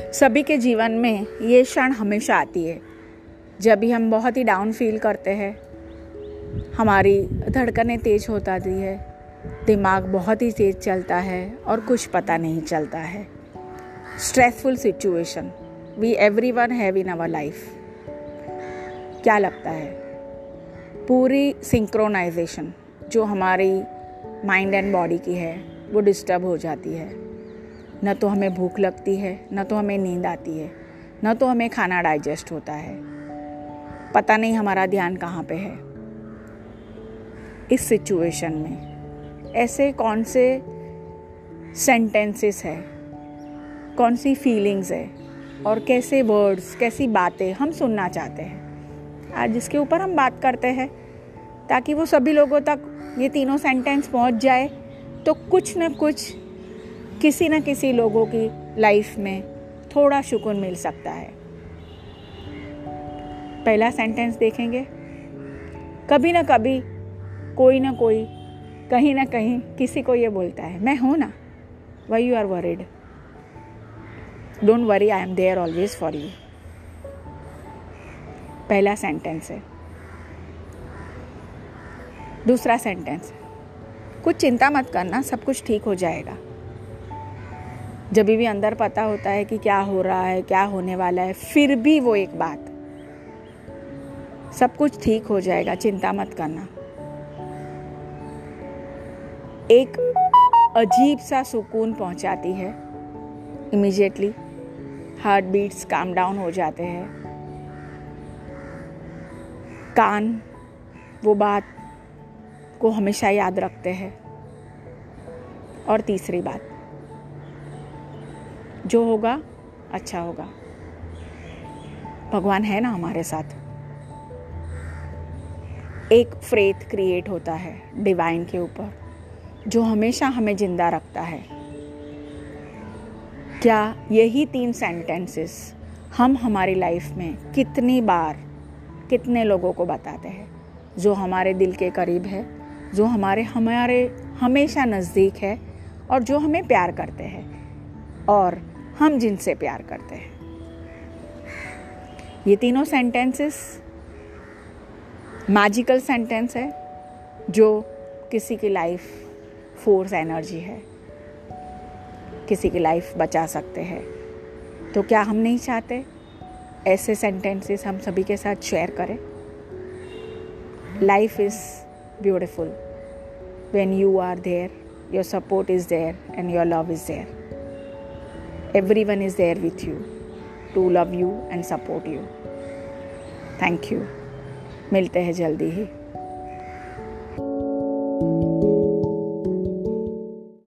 सभी के जीवन में ये क्षण हमेशा आती है। जब भी हम बहुत ही डाउन फील करते हैं, हमारी धड़कनें तेज होता दी है, दिमाग बहुत ही तेज चलता है और कुछ पता नहीं चलता है। Stressful situation we everyone have in our life क्या लगता है? पूरी सिंक्रोनाइजेशन जो हमारी माइंड एंड बॉडी की है, वो डिस्टर्ब हो जाती है। न तो हमें भूख लगती है, न तो हमें नींद आती है, न तो हमें खाना डाइजेस्ट होता है। पता नहीं हमारा ध्यान कहाँ पे है। इस सिचुएशन में ऐसे कौन से सेंटेंसेस है, कौन सी फीलिंग्स है, और कैसे वर्ड्स कैसी बातें हम सुनना चाहते हैं। आज जिसके ऊपर हम बात करते हैं, ताकि वो सभी लोगों तक ये तीनों सेंटेंस पहुँच जाए तो कुछ न कुछ किसी न किसी लोगों की लाइफ में थोड़ा सुकून मिल सकता है। पहला सेंटेंस देखेंगे। कभी ना कभी कोई ना कोई, कहीं ना कहीं किसी को ये बोलता है, मैं हूँ ना why you are worried don't worry I am there always for you पहला सेंटेंस है। दूसरा सेंटेंस कुछ चिंता मत करना, सब कुछ ठीक हो जाएगा। जब भी अंदर पता होता है कि क्या हो रहा है, क्या होने वाला है, फिर भी वो एक बात। सब कुछ ठीक हो जाएगा, चिंता मत करना। एक अजीब सा सुकून पहुंचाती है। Immediately heart beats calm down हो जाते हैं। कान, वो बात को हमेशा याद रखते हैं। और तीसरी बात जो होगा अच्छा होगा। भगवान है ना हमारे साथ। एक फ्रेथ क्रिएट होता है डिवाइन के ऊपर, जो हमेशा हमें ज़िंदा रखता है। क्या यही तीन सेंटेंसेस हम हमारी लाइफ में कितनी बार, कितने लोगों को बताते हैं? जो हमारे दिल के करीब है, जो हमारे हमारे हमेशा नज़दीक है और जो हमें प्यार करते हैं। और हम जिनसे प्यार करते हैं। ये तीनों सेंटेंसेस मैजिकल सेंटेंस है, जो किसी की लाइफ फोर्स एनर्जी है। किसी की लाइफ बचा सकते हैं। तो क्या हम नहीं चाहते? ऐसे सेंटेंसेस हम सभी के साथ शेयर करें। Life is beautiful when you are there your support is there and your love is there everyone is there with you to love you and support you thank you मिलते हैं जल्दी ही